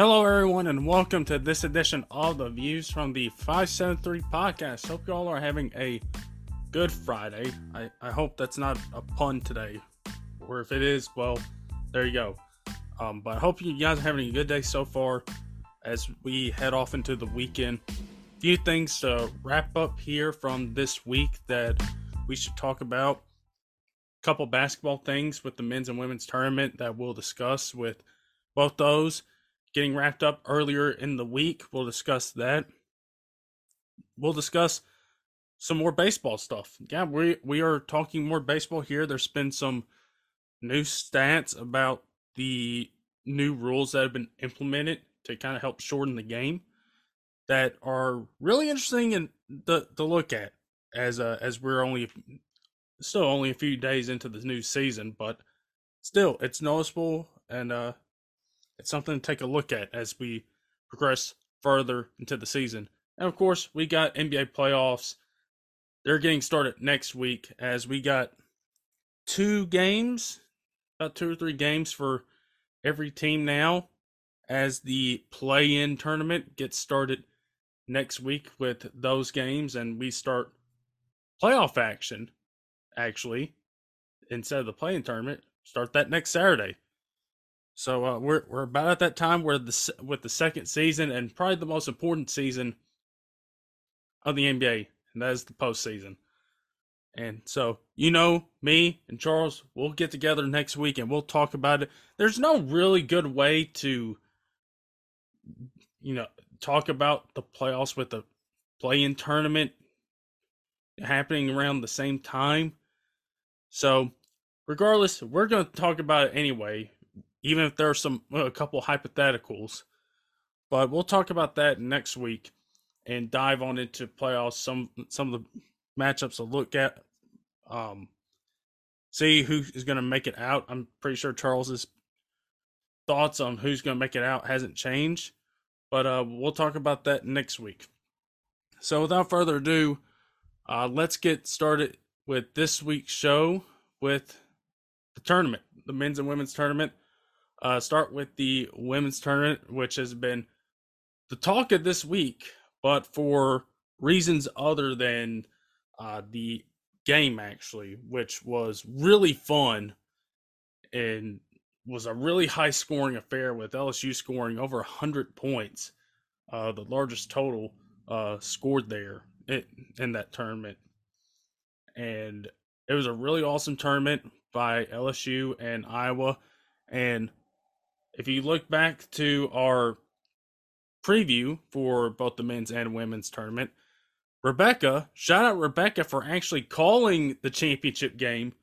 Hello, everyone, and welcome to this edition of the Views from the 573 podcast. Hope you all are having a good Friday. I, I hope that's not a pun today, or if it is, well, there you go. Um, but I hope you guys are having a good day so far as we head off into the weekend. A few things to wrap up here from this week that we should talk about. A couple basketball things with the men's and women's tournament that we'll discuss with both those getting wrapped up earlier in the week. We'll discuss that. We'll discuss some more baseball stuff. Yeah, we we are talking more baseball here. There's been some new stats about the new rules that have been implemented to kind of help shorten the game that are really interesting and to, to look at as uh, as we're only still only a few days into the new season, but still it's noticeable and uh it's something to take a look at as we progress further into the season. And of course, we got NBA playoffs. They're getting started next week as we got two games, about two or three games for every team now as the play in tournament gets started next week with those games and we start playoff action actually instead of the play in tournament start that next Saturday. So uh, we're we're about at that time where the with the second season and probably the most important season of the NBA, and that is the postseason. And so you know me and Charles, we'll get together next week and we'll talk about it. There's no really good way to, you know, talk about the playoffs with the play-in tournament happening around the same time. So regardless, we're going to talk about it anyway even if there's some a couple hypotheticals. But we'll talk about that next week and dive on into playoffs. Some some of the matchups to look at. Um, see who is going to make it out. I'm pretty sure Charles's thoughts on who's going to make it out hasn't changed, but uh, we'll talk about that next week. So without further ado, uh, let's get started with this week's show with the tournament, the men's and women's tournament. Uh, start with the women's tournament, which has been the talk of this week, but for reasons other than uh, the game, actually, which was really fun and was a really high scoring affair with LSU scoring over 100 points, uh, the largest total uh, scored there in, in that tournament. And it was a really awesome tournament by LSU and Iowa. And if you look back to our preview for both the men's and women's tournament, Rebecca, shout out Rebecca for actually calling the championship game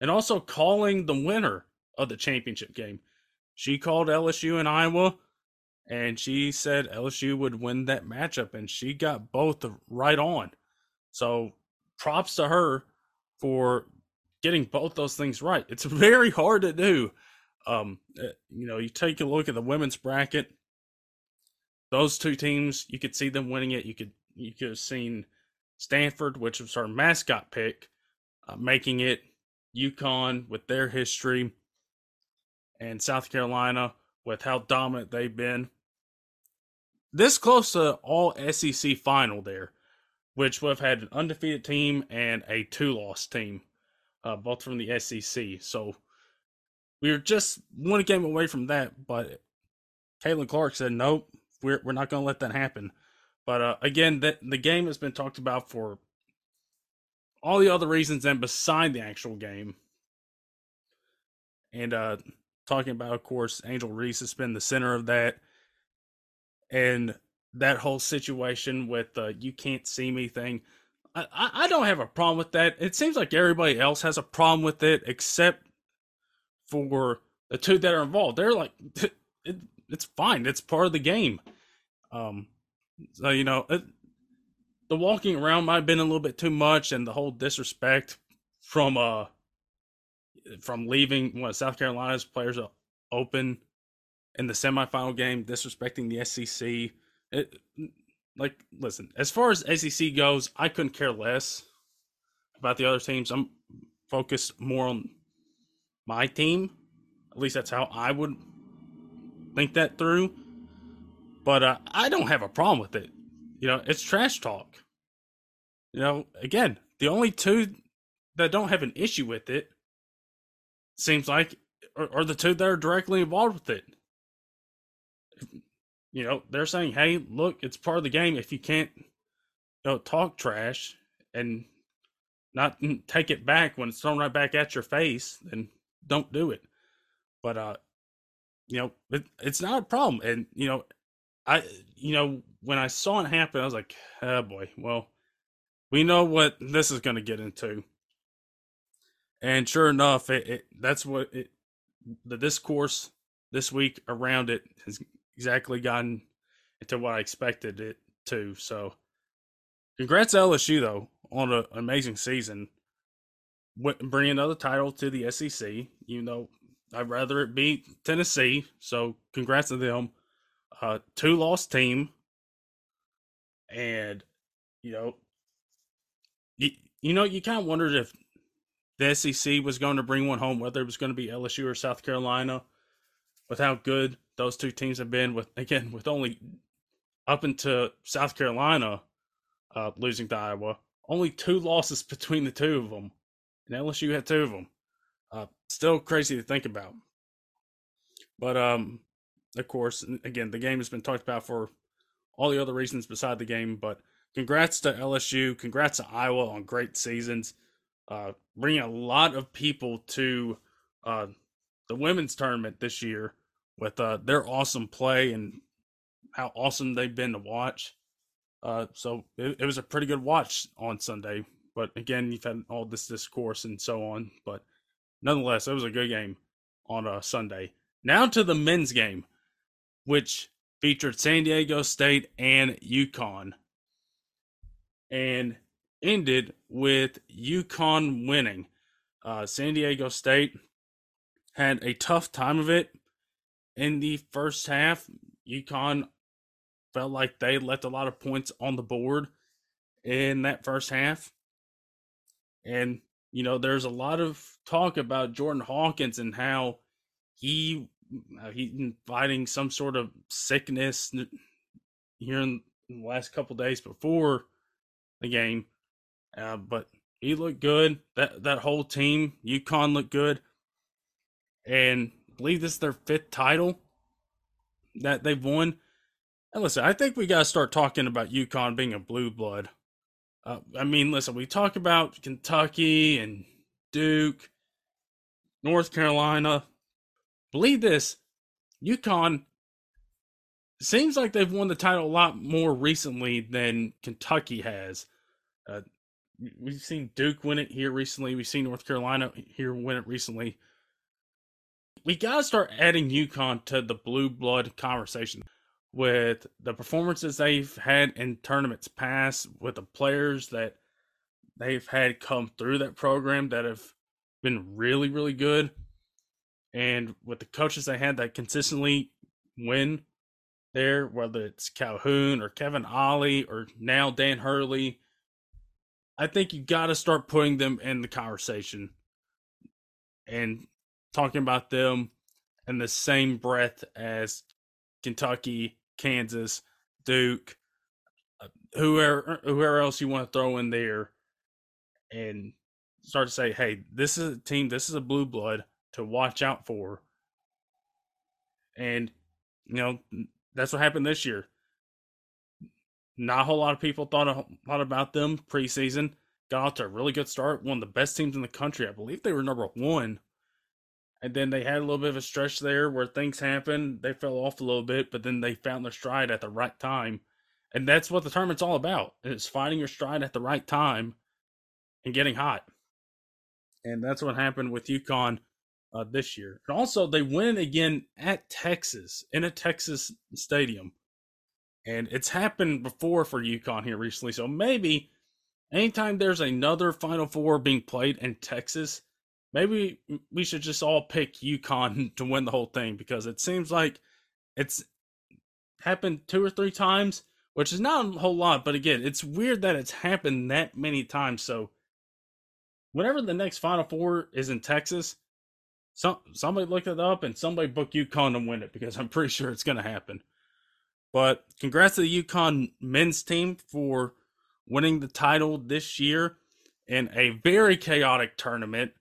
and also calling the winner of the championship game. She called LSU and Iowa and she said LSU would win that matchup and she got both right on. So props to her for getting both those things right. It's very hard to do. Um, uh, you know, you take a look at the women's bracket. Those two teams, you could see them winning it. You could you could have seen Stanford, which was our mascot pick, uh, making it. UConn with their history, and South Carolina with how dominant they've been. This close to all SEC final there, which would have had an undefeated team and a two-loss team, uh, both from the SEC. So we were just one game away from that, but Caitlin Clark said, nope, we're, we're not going to let that happen. But uh, again, the, the game has been talked about for all the other reasons and beside the actual game. And uh, talking about, of course, Angel Reese has been the center of that. And that whole situation with uh, you can't see me thing. I, I don't have a problem with that. It seems like everybody else has a problem with it, except for the two that are involved. They're like, it, it's fine. It's part of the game. Um, so you know, it, the walking around might have been a little bit too much, and the whole disrespect from uh from leaving what South Carolina's players open in the semifinal game, disrespecting the SEC. It like listen, as far as SEC goes, I couldn't care less about the other teams. I'm focused more on my team. At least that's how I would think that through. But uh, I don't have a problem with it. You know, it's trash talk. You know, again, the only two that don't have an issue with it seems like are, are the two that are directly involved with it. You know, they're saying, "Hey, look, it's part of the game. If you can't, you know, talk trash and not take it back when it's thrown right back at your face, then don't do it." But uh, you know, it, it's not a problem. And you know, I, you know, when I saw it happen, I was like, "Oh boy, well." we know what this is going to get into. And sure enough, it, it that's what it, the discourse this week around it has exactly gotten into what I expected it to. So, congrats LSU though on an amazing season, bringing another title to the SEC. You know, I'd rather it be Tennessee. So, congrats to them. Uh, two lost team, and you know you, you know, you kind of wondered if the SEC was going to bring one home, whether it was going to be LSU or South Carolina, with how good those two teams have been. With again, with only up into South Carolina uh, losing to Iowa, only two losses between the two of them, and LSU had two of them. Uh, still crazy to think about. But um, of course, again, the game has been talked about for all the other reasons beside the game, but congrats to LSU. Congrats to Iowa on great seasons. Uh, bringing a lot of people to uh, the women's tournament this year with uh, their awesome play and how awesome they've been to watch. Uh, so it, it, was a pretty good watch on Sunday. But again, you've had all this discourse and so on. But nonetheless, it was a good game on a uh, Sunday. Now to the men's game, which featured San Diego State and UConn and ended with UConn winning. Uh, San Diego State had a tough time of it in the first half. UConn felt like they left a lot of points on the board in that first half. And, you know, there's a lot of talk about Jordan Hawkins and how he uh, he's fighting some sort of sickness here in the last couple days before the game. Uh, but he looked good. That that whole team, UConn looked good, and I believe this is their fifth title that they've won. And listen, I think we got to start talking about UConn being a blue blood. Uh, I mean, listen, we talk about Kentucky and Duke, North Carolina. Believe this, UConn seems like they've won the title a lot more recently than Kentucky has. Uh, we've seen Duke win it here recently. We've seen North Carolina here win it recently. We got to start adding UConn to the blue blood conversation with the performances they've had in tournaments past, with the players that they've had come through that program that have been really, really good, and with the coaches they had that consistently win there, whether it's Calhoun or Kevin Ollie or now Dan Hurley. I think you got to start putting them in the conversation and talking about them in the same breath as Kentucky, Kansas, Duke, uh, whoever whoever else you want to throw in there, and start to say, "Hey, this is a team. This is a blue blood to watch out for." And you know, that's what happened this year. Not a whole lot of people thought a lot about them preseason. Got off to a really good start. One of the best teams in the country. I believe they were number one. And then they had a little bit of a stretch there where things happened. They fell off a little bit, but then they found their stride at the right time. And that's what the tournament's all about. It's finding your stride at the right time and getting hot. And that's what happened with UConn uh, this year. And also, they win again at Texas in a Texas stadium. And it's happened before for UConn here recently. So maybe anytime there's another Final Four being played in Texas, maybe we should just all pick UConn to win the whole thing because it seems like it's happened two or three times, which is not a whole lot. But again, it's weird that it's happened that many times. So whenever the next Final Four is in Texas, some somebody look it up and somebody book UConn to win it because I'm pretty sure it's going to happen. But congrats to the UConn men's team for winning the title this year in a very chaotic tournament.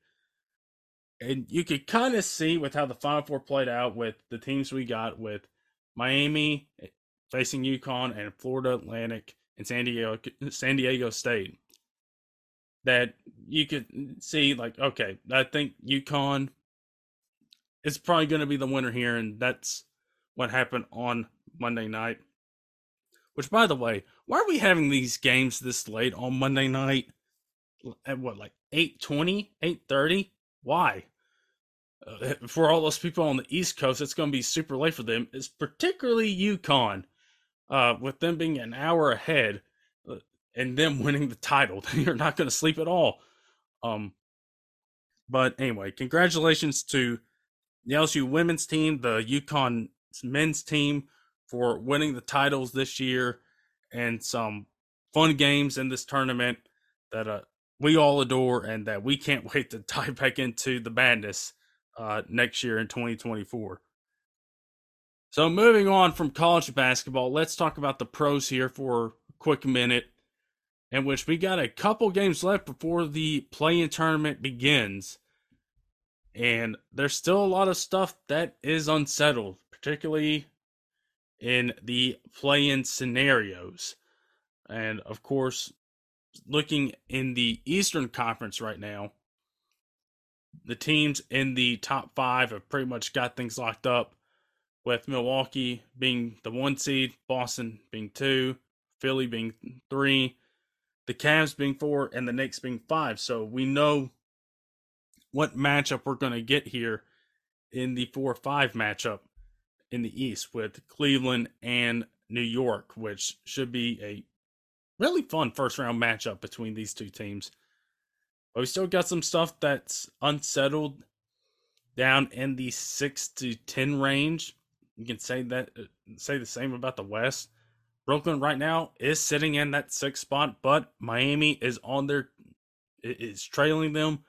And you could kind of see with how the Final Four played out with the teams we got with Miami eh, facing UConn and Florida Atlantic and San Diego eh, San Diego State. That you could see like, okay, I think UConn is probably going to be the winner here, and that's what happened on Monday night. Which, by the way, why are we having these games this late on Monday night? At what, like 8.20, 8.30? Why? Uh, for all those people on the East Coast, it's going to be super late for them. It's particularly UConn, uh, with them being an hour ahead uh, and them winning the title. You're not going to sleep at all. Um, but anyway, congratulations to the LSU women's team, the UConn men's team for winning the titles this year and some fun games in this tournament that uh, we all adore and that we can't wait to dive back into the madness uh, next year in 2024. So, moving on from college basketball, let's talk about the pros here for a quick minute, in which we got a couple games left before the play in tournament begins. And there's still a lot of stuff that is unsettled, particularly in the play in scenarios. And of course, looking in the Eastern Conference right now, the teams in the top five have pretty much got things locked up, with Milwaukee being the one seed, Boston being two, Philly being three, the Cavs being four, and the Knicks being five. So we know what matchup we're going to get here in the 4 5 matchup in the East with Cleveland and New York, which should be a really fun first round matchup between these two teams. But we still got some stuff that's unsettled down in the 6 to 10 range. You can say that uh, say the same about the West. Brooklyn right now is sitting in that sixth spot, but Miami is on their is trailing them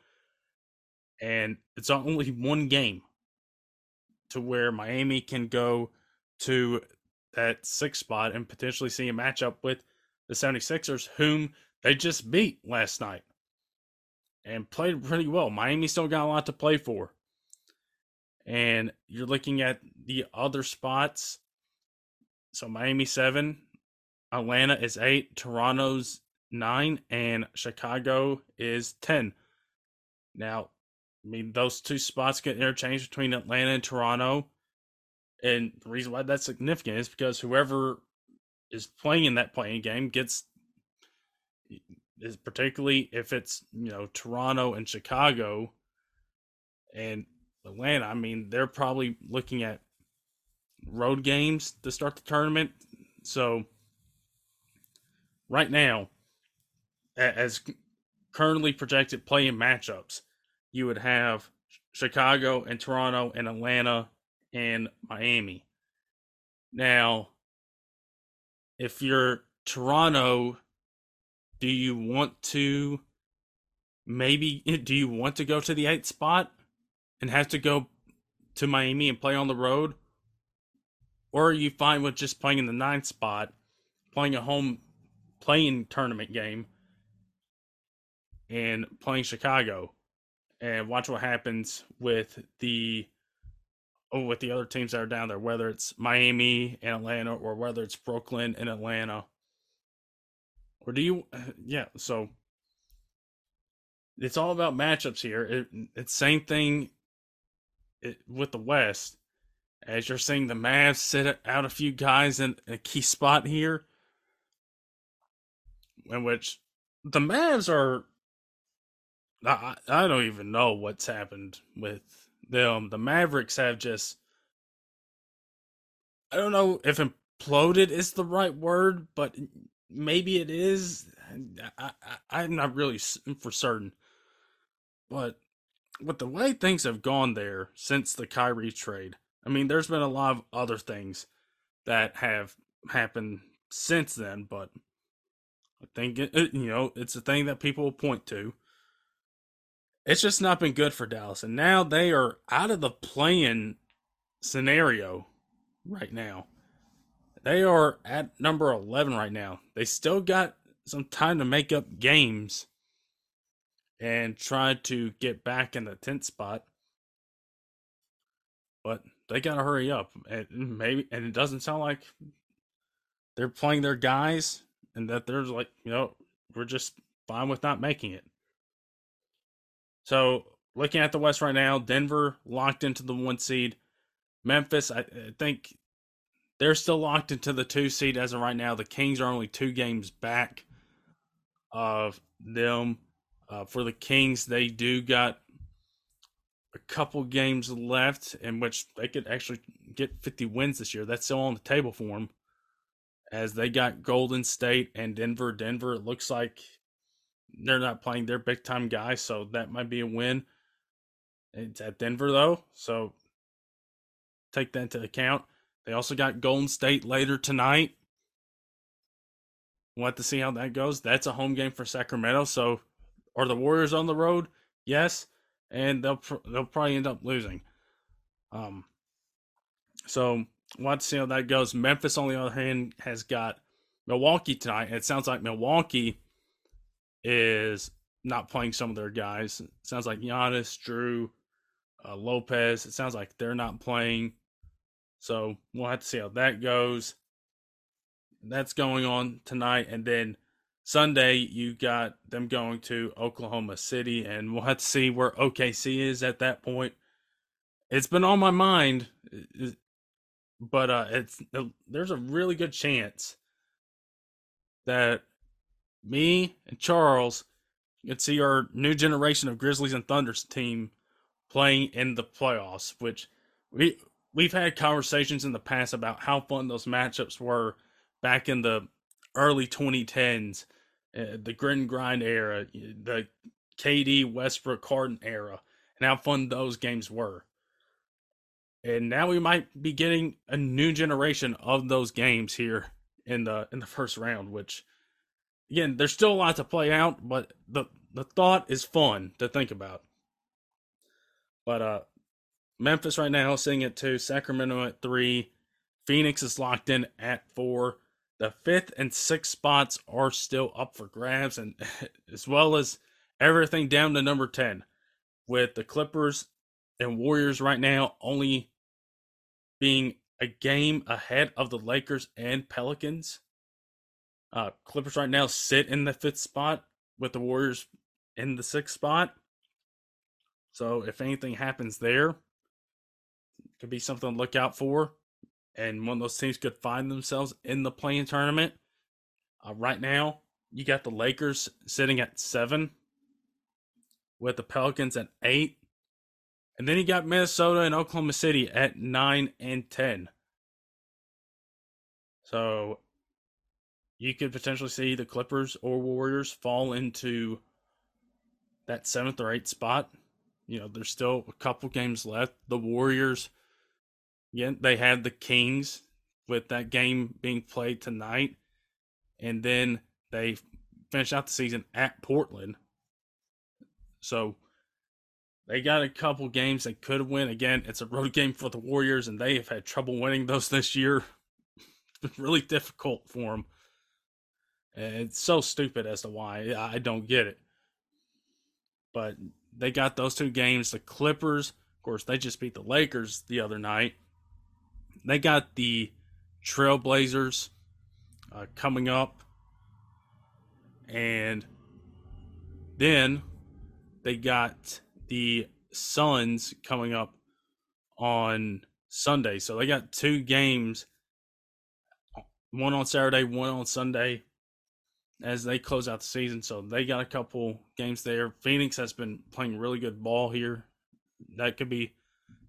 and it's only one game to where Miami can go to that sixth spot and potentially see a matchup with the 76ers, whom they just beat last night and played pretty well. Miami still got a lot to play for. And you're looking at the other spots. So Miami 7, Atlanta is 8, Toronto's 9, and Chicago is 10. Now, I mean, those two spots get interchanged between Atlanta and Toronto. And the reason why that's significant is because whoever is playing in that play-in game gets is particularly if it's, you know, Toronto and Chicago and Atlanta, I mean, they're probably looking at road games to start the tournament. So right now, as currently projected play-in matchups, you would have Chicago and Toronto and Atlanta and Miami. Now, if you're Toronto, do you want to maybe do you want to go to the eighth spot and have to go to Miami and play on the road? Or are you fine with just playing in the ninth spot, playing a home play-in tournament game, and playing Chicago? and watch what happens with the Oh, with the other teams that are down there, whether it's Miami and Atlanta or whether it's Brooklyn and Atlanta. Or do you uh, yeah, so it's all about matchups here. It, it's same thing it, with the West. As you're seeing the Mavs sit out a few guys in a key spot here, in which the Mavs are I, I don't even know what's happened with them. Um, the Mavericks have just I don't know if imploded is the right word, but maybe it is. I, I I'm not really mm, for certain, but with the way things have gone there since the Kyrie trade, I mean, there's been a lot of other things that have happened since then, but I think it, it you know it's a thing that people point to it's just not been good for Dallas. And now they are out of the play-in scenario right now. they are at number 11 right now. They still got some time to make up games and try to get back in the 10th spot. But they got to hurry up. And maybe and it doesn't sound like they're playing their guys and that there's like, you know, we're just fine with not making it. So, looking at the West right now, Denver locked into the 1 seed. Memphis, I, I think they're still locked into the 2 seed as of right now. The Kings are only 2 games back of them. Uh, for the Kings, they do got a couple games left in which they could actually get 50 wins this year. That's still on the table for them. As they got Golden State and Denver. Denver, it looks like they're not playing their big time guys, so that might be a win. It's at Denver, though, so take that into account. They also got Golden State later tonight. We'll have to see how that goes. That's a home game for Sacramento. So, are the Warriors on the road? Yes, and they'll they'll probably end up losing. Um, so we'll have to see how that goes. Memphis, on the other hand, has got Milwaukee tonight. It sounds like Milwaukee is not playing some of their guys. It sounds like Giannis, Jrue, uh, Lopez. It sounds like they're not playing. So we'll have to see how that goes that's going on tonight. And then Sunday, you got them going to Oklahoma City, and we'll have to see where OKC is at that point. It's been on my mind, but uh, it's there's a really good chance that me and Charles could see our new generation of Grizzlies and Thunders team playing in the playoffs, which we we've had conversations in the past about how fun those matchups were back in the early 2010s, uh, the grit and grind era, the KD Westbrook Harden era, and how fun those games were. And now we might be getting a new generation of those games here in the in the first round, which again, there's still a lot to play out, but the the thought is fun to think about. But uh Memphis right now sitting at two, Sacramento at three, Phoenix is locked in at four, the fifth and sixth spots are still up for grabs, and as well as everything down to number 10, with the Clippers and Warriors right now only being a game ahead of the Lakers and Pelicans. Uh, Clippers right now sit in the fifth spot with the Warriors in the sixth spot. So if anything happens there, could be something to look out for and one of those teams could find themselves in the play-in tournament. Uh, right now, you got the Lakers sitting at seven, with the Pelicans at eight, and then you got Minnesota and Oklahoma City at nine and ten. So you could potentially see the Clippers or Warriors fall into that seventh or eighth spot. You know, there's still a couple games left. The Warriors yeah, they had the Kings with that game being played tonight, and then they finish out the season at Portland. So they got a couple games they could win. Again, it's a road game for the Warriors, and they have had trouble winning those this year. it's been really difficult for them. It's so stupid as to why. I don't get it. But they got those two games. The Clippers, of course, they just beat the Lakers the other night. They got the Trailblazers uh, coming up, and then they got the Suns coming up on Sunday. So they got two games, one on Saturday, one on Sunday, as they close out the season. So they got a couple games there. Phoenix has been playing really good ball here. That could be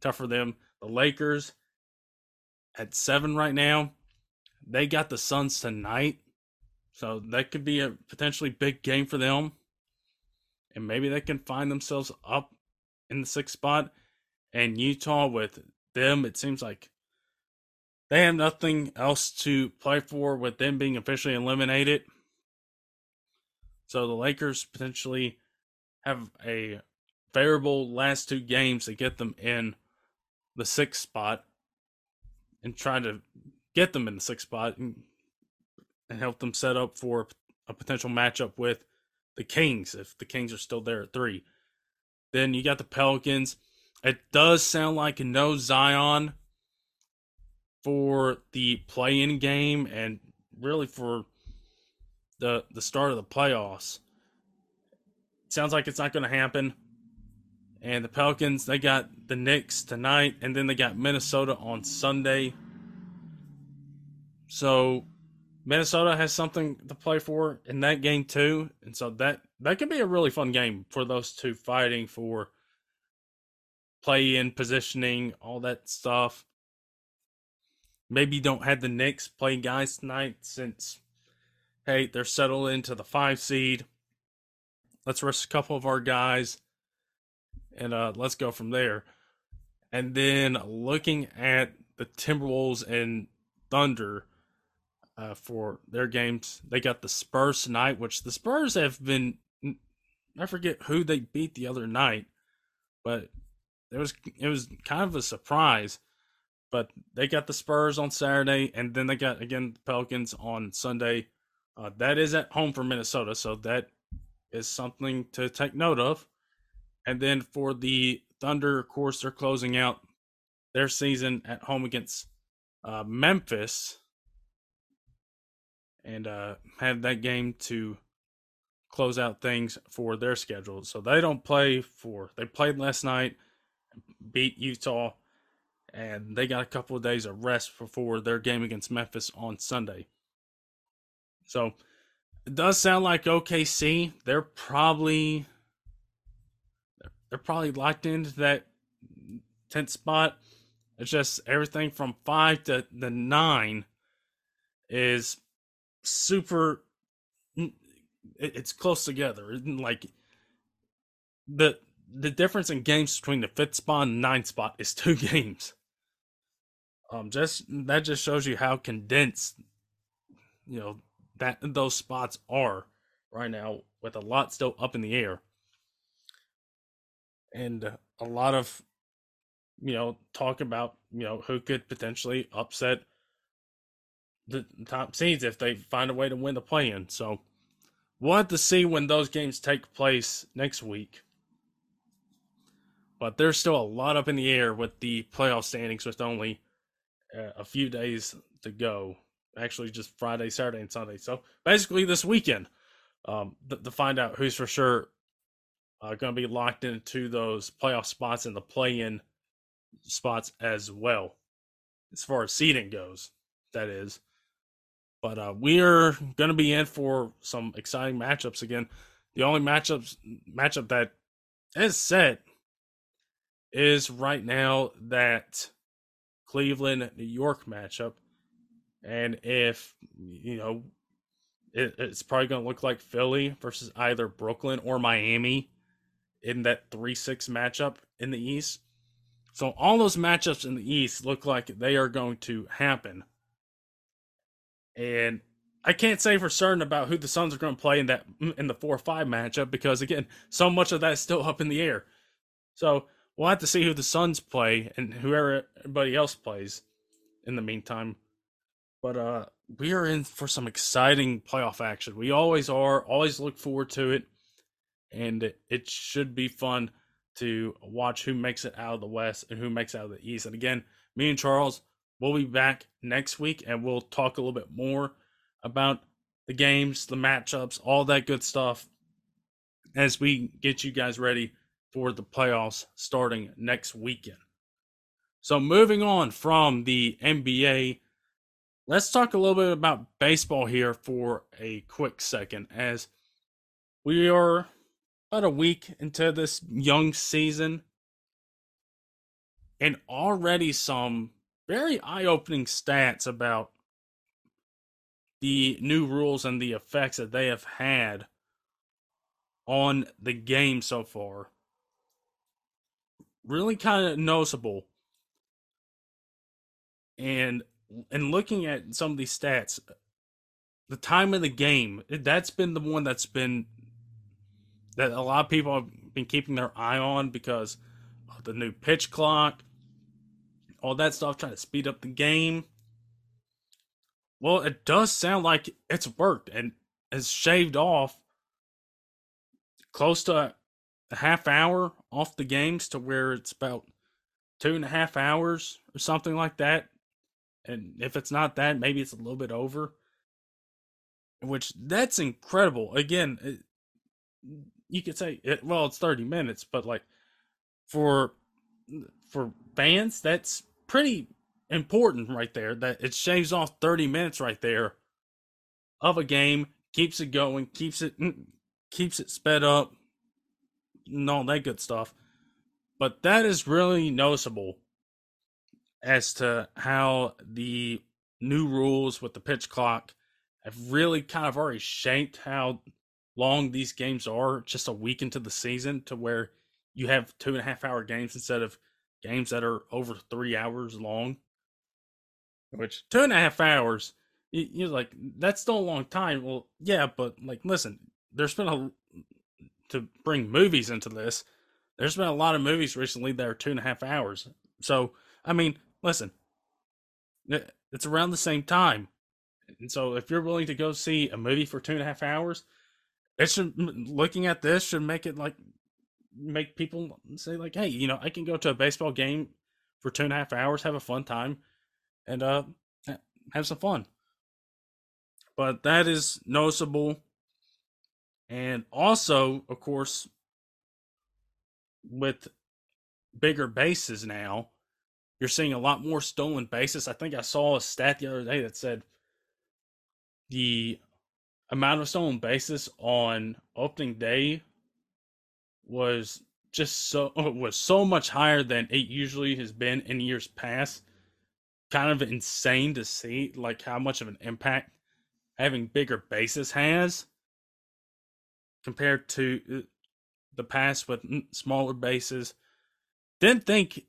tough for them. The Lakers at seven right now. They got the Suns tonight. So that could be a potentially big game for them. And maybe they can find themselves up in the sixth spot. And Utah with them, it seems like they have nothing else to play for with them being officially eliminated. So the Lakers potentially have a favorable last two games to get them in the sixth spot and try to get them in the sixth spot and, and help them set up for a potential matchup with the Kings if the Kings are still there at three. Then you got the Pelicans. It does sound like no Zion for the play-in game and really for the the start of the playoffs. sounds like it's not going to happen. And the Pelicans, they got the Knicks tonight, and then they got Minnesota on Sunday. So Minnesota has something to play for in that game too, and so that that could be a really fun game for those two fighting for play in positioning, all that stuff. Maybe don't have the Knicks play guys tonight since hey, they're settled into the five seed. Let's rest a couple of our guys and uh, let's go from there. And then looking at the Timberwolves and Thunder uh, for their games, they got the Spurs tonight, which the Spurs have been. I forget who they beat the other night, but it was it was kind of a surprise. But they got the Spurs on Saturday, and then they got again the Pelicans on Sunday. Uh, that is at home for Minnesota, so that is something to take note of. And then for the Thunder, of course, they're closing out their season at home against uh, Memphis and uh, have that game to close out things for their schedule. So they don't play for, they played last night, beat Utah, and they got a couple of days of rest before their game against Memphis on Sunday. So it does sound like OKC, they're probably they're probably locked into that 10th spot. It's just everything from 5 to the 9 is super it's close together. Like the the difference in games between the fifth spot and ninth spot is two games. Um, just that just shows you how condensed, you know, that those spots are right now, with a lot still up in the air and a lot of you know talk about you know who could potentially upset the top seeds if they find a way to win the play-in. So we'll have to see when those games take place next week. But there's still a lot up in the air with the playoff standings with only uh, a few days to go. Actually, just Friday, Saturday, and Sunday. So basically, this weekend um, th- to find out who's for sure uh, going to be locked into those playoff spots and the play-in spots as well, as far as seeding goes. That is, but uh, we're going to be in for some exciting matchups again. The only matchups matchup that is set is right now that Cleveland New York matchup, and if you know, it, it's probably going to look like Philly versus either Brooklyn or Miami in that 3 6 matchup in the East. So all those matchups in the East look like they are going to happen. And I can't say for certain about who the Suns are going to play in that mm, in the 4-5 matchup because again, so much of that is still up in the air. So we'll have to see who the Suns play and whoever everybody else plays in the meantime. But uh we are in for some exciting playoff action. We always are, always look forward to it and it should be fun to watch who makes it out of the West and who makes it out of the East. And again, me and Charles will be back next week and we'll talk a little bit more about the games, the matchups, all that good stuff as we get you guys ready for the playoffs starting next weekend. So, moving on from the NBA, let's talk a little bit about baseball here for a quick second as we are about a week into this young season, and already some very eye opening stats about the new rules and the effects that they have had on the game so far. Really kind of noticeable. And and looking at some of these stats, the time of the game, that's been the one that's been that a lot of people have been keeping their eye on because of the new pitch clock, all that stuff, trying to speed up the game. well, it does sound like it's worked and has shaved off close to a half hour off the games to where it's about two and a half hours or something like that. And if it's not that, maybe it's a little bit over. Which that's incredible. Again, it, you could say it, well, it's 30 minutes, but like for for fans, that's pretty important right there. That it shaves off 30 minutes right there of a game, keeps it going, keeps it mm, keeps it sped up, and all that good stuff. But that is really noticeable as to how the new rules with the pitch clock have really kind of already shaped how long these games are just a week into the season to where you have two and a half hour games instead of games that are over three hours long. Which two and a half hours, you're like, that's still a long time. Well, yeah, but like, listen, there's been a to bring movies into this. There's been a lot of movies recently that are two and a half hours. So, I mean, listen, it's around the same time. And so, if you're willing to go see a movie for two and a half hours, it should, looking at this, should make it like, make people say, like, hey, you know, I can go to a baseball game for two and a half hours, have a fun time, and uh, have some fun. But that is noticeable and also, of course, with bigger bases now, you're seeing a lot more stolen bases. I think I saw a stat the other day that said the amount of stolen bases on opening day was just so was so much higher than it usually has been in years past. Kind of insane to see like how much of an impact having bigger bases has compared to uh, the past with smaller bases. Didn't think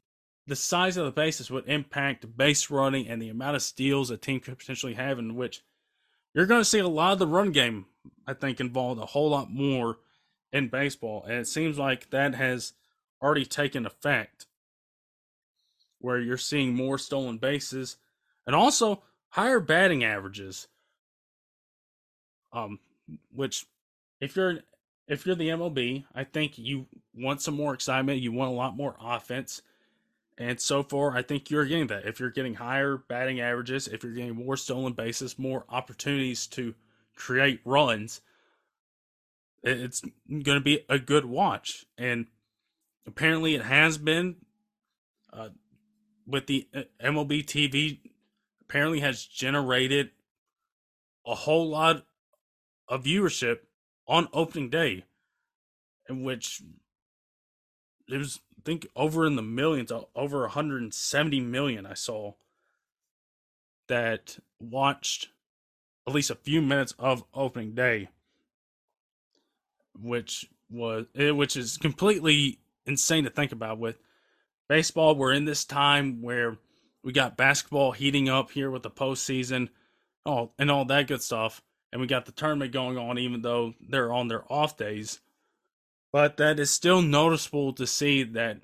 the size of the bases would impact base running and the amount of steals a team could potentially have, in which you're going to see a lot of the run game, I think, involved a whole lot more in baseball. And it seems like that has already taken effect, where you're seeing more stolen bases and also higher batting averages. Um, which if you're if you're the MLB, I think you want some more excitement. You want a lot more offense. And so far, I think you're getting that. If you're getting higher batting averages, if you're getting more stolen bases, more opportunities to create runs, it's going to be a good watch. And apparently, it has been uh, with the uh, MLB TV, apparently, has generated a whole lot of viewership on opening day, in which it was think over in the millions, over 170 million. I saw that watched at least a few minutes of opening day, which was eh, which is completely insane to think about. With baseball, we're in this time where we got basketball heating up here with the postseason, all and all that good stuff and we got the tournament going on, even though they're on their off days. But that is still noticeable to see that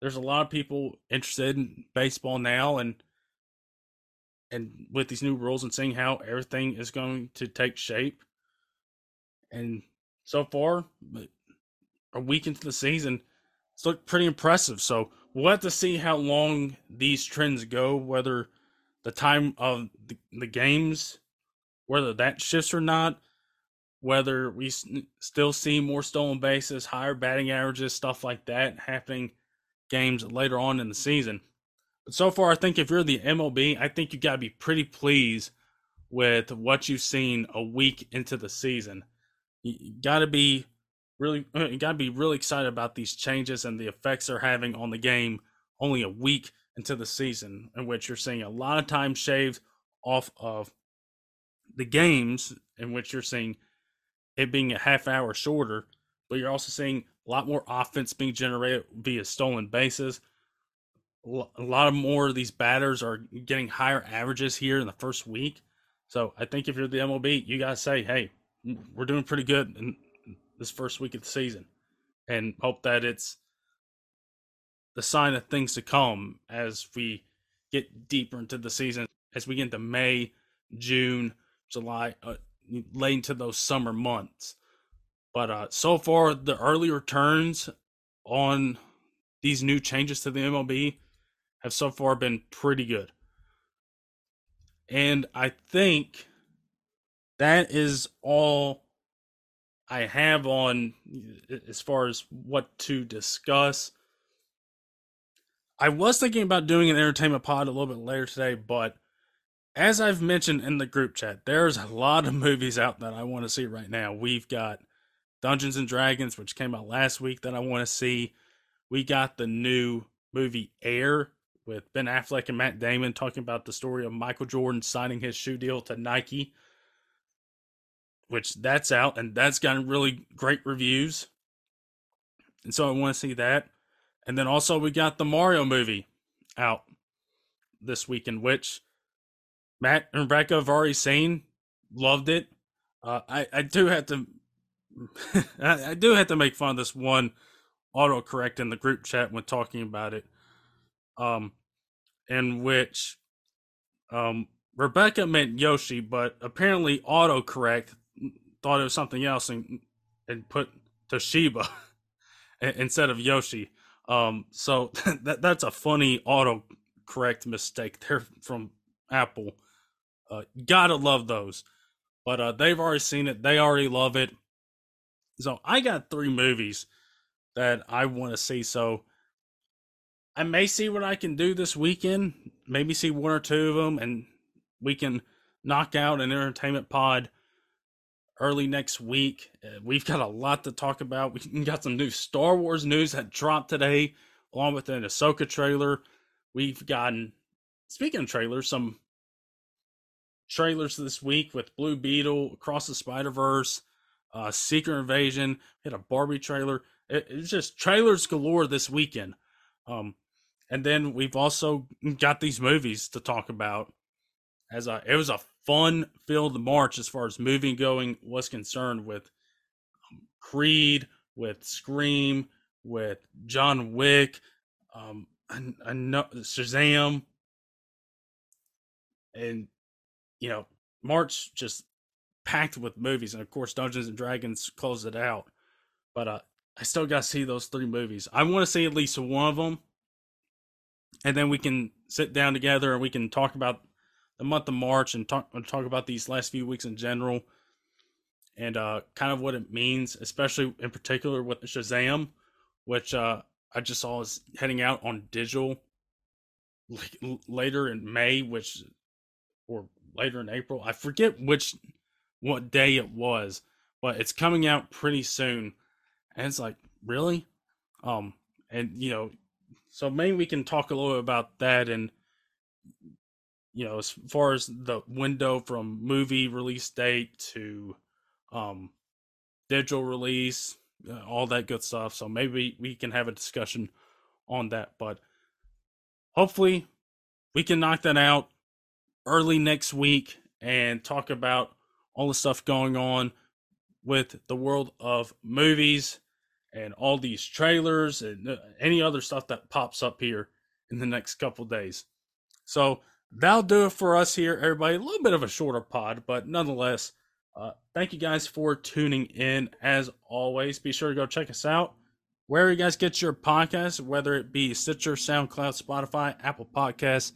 there's a lot of people interested in baseball now, and and with these new rules and seeing how everything is going to take shape. And so far, a week into the season, it's looked pretty impressive. So we'll have to see how long these trends go, whether the time of the, the games whether that shifts or not, whether we still see more stolen bases, higher batting averages, stuff like that happening games later on in the season. But so far, I think if you're the MLB, I think you got to be pretty pleased with what you've seen a week into the season. You got to be really, uh, got to be really excited about these changes and the effects they're having on the game only a week into the season, in which you're seeing a lot of time shaved off of the games in which you're seeing it being a half hour shorter, but you're also seeing a lot more offense being generated via stolen bases. A lot of more of these batters are getting higher averages here in the first week. So I think if you're the MLB, you gotta say, "Hey, we're doing pretty good in this first week of the season," and hope that it's the sign of things to come as we get deeper into the season. As we get into May, June, July, uh, late into those summer months. But uh, so far, the early returns on these new changes to the MLB have so far been pretty good. And I think that is all I have on as far as what to discuss. I was thinking about doing an entertainment pod a little bit later today, but as I've mentioned in the group chat, there's a lot of movies out that I want to see right now. We've got Dungeons and Dragons, which came out last week, that I want to see. We got the new movie Air with Ben Affleck and Matt Damon talking about the story of Michael Jordan signing his shoe deal to Nike, which that's out and that's gotten really great reviews. And so I want to see that. And then also we got the Mario movie out this weekend, which Matt and Rebecca have already seen, loved it. Uh, I I do have to I, I do have to make fun of this one autocorrect in the group chat when talking about it. Um, in which um Rebecca meant Yoshi, but apparently autocorrect thought it was something else and and put Toshiba instead of Yoshi. Um, so that that's a funny autocorrect mistake there from Apple. Uh, gotta love those, but uh, they've already seen it. They already love it. So I got three movies that I want to see. So I may see what I can do this weekend. Maybe see one or two of them, and we can knock out an entertainment pod early next week. Uh, we've got a lot to talk about. We got some new Star Wars news that dropped today, along with an Ahsoka trailer. We've gotten, speaking of trailers, some trailers this week with Blue Beetle, Across the Spider Verse, uh, Secret Invasion. Hit a Barbie trailer. It, it's just trailers galore this weekend. Um, and then we've also got these movies to talk about. As a, it was a fun filled March as far as movie going was concerned with um, Creed, with Scream, with John Wick, um, I, I Shazam, and you know March just packed with movies, and of course Dungeons and Dragons closed it out. But uh, I still got to see those three movies. I want to see at least one of them, and then we can sit down together and we can talk about the month of March and talk talk about these last few weeks in general, and uh, kind of what it means, especially in particular with Shazam, which uh, I just saw is heading out on digital like, later in May, which or later in April. I forget which what day it was, but it's coming out pretty soon, and it's like really, um, and you know, so maybe we can talk a little about that and you know, as far as the window from movie release date to um, digital release, uh, all that good stuff. So maybe we can have a discussion on that. But hopefully, we can knock that out early next week and talk about all the stuff going on with the world of movies and all these trailers and uh, any other stuff that pops up here in the next couple days. So that'll do it for us here, everybody. A little bit of a shorter pod, but nonetheless, uh, thank you guys for tuning in. As always, be sure to go check us out where you guys get your podcasts, whether it be Stitcher, SoundCloud, Spotify, Apple Podcasts.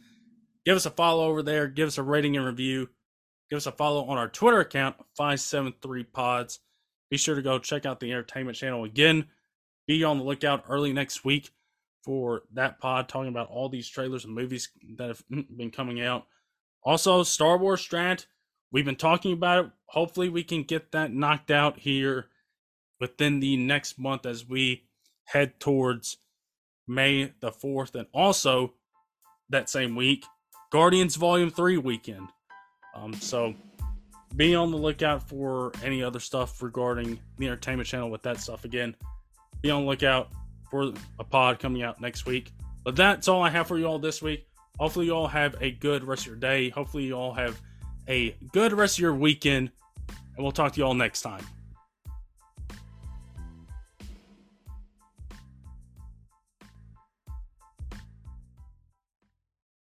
Give us a follow over there. Give us a rating and review. Give us a follow on our Twitter account, 573pods. Be sure to go check out the entertainment channel again. Be on the lookout early next week for that pod talking about all these trailers and movies that have mm, been coming out. Also, Star Wars Strat, we've been talking about it. Hopefully, we can get that knocked out here within the next month as we head towards May the 4th. And also, that same week, Guardians Volume 3 weekend. Um, so, be on the lookout for any other stuff regarding the entertainment channel with that stuff. Again, be on the lookout for a pod coming out next week. But that's all I have for you all this week. Hopefully, you all have a good rest of your day. Hopefully, you all have a good rest of your weekend. And we'll talk to you all next time.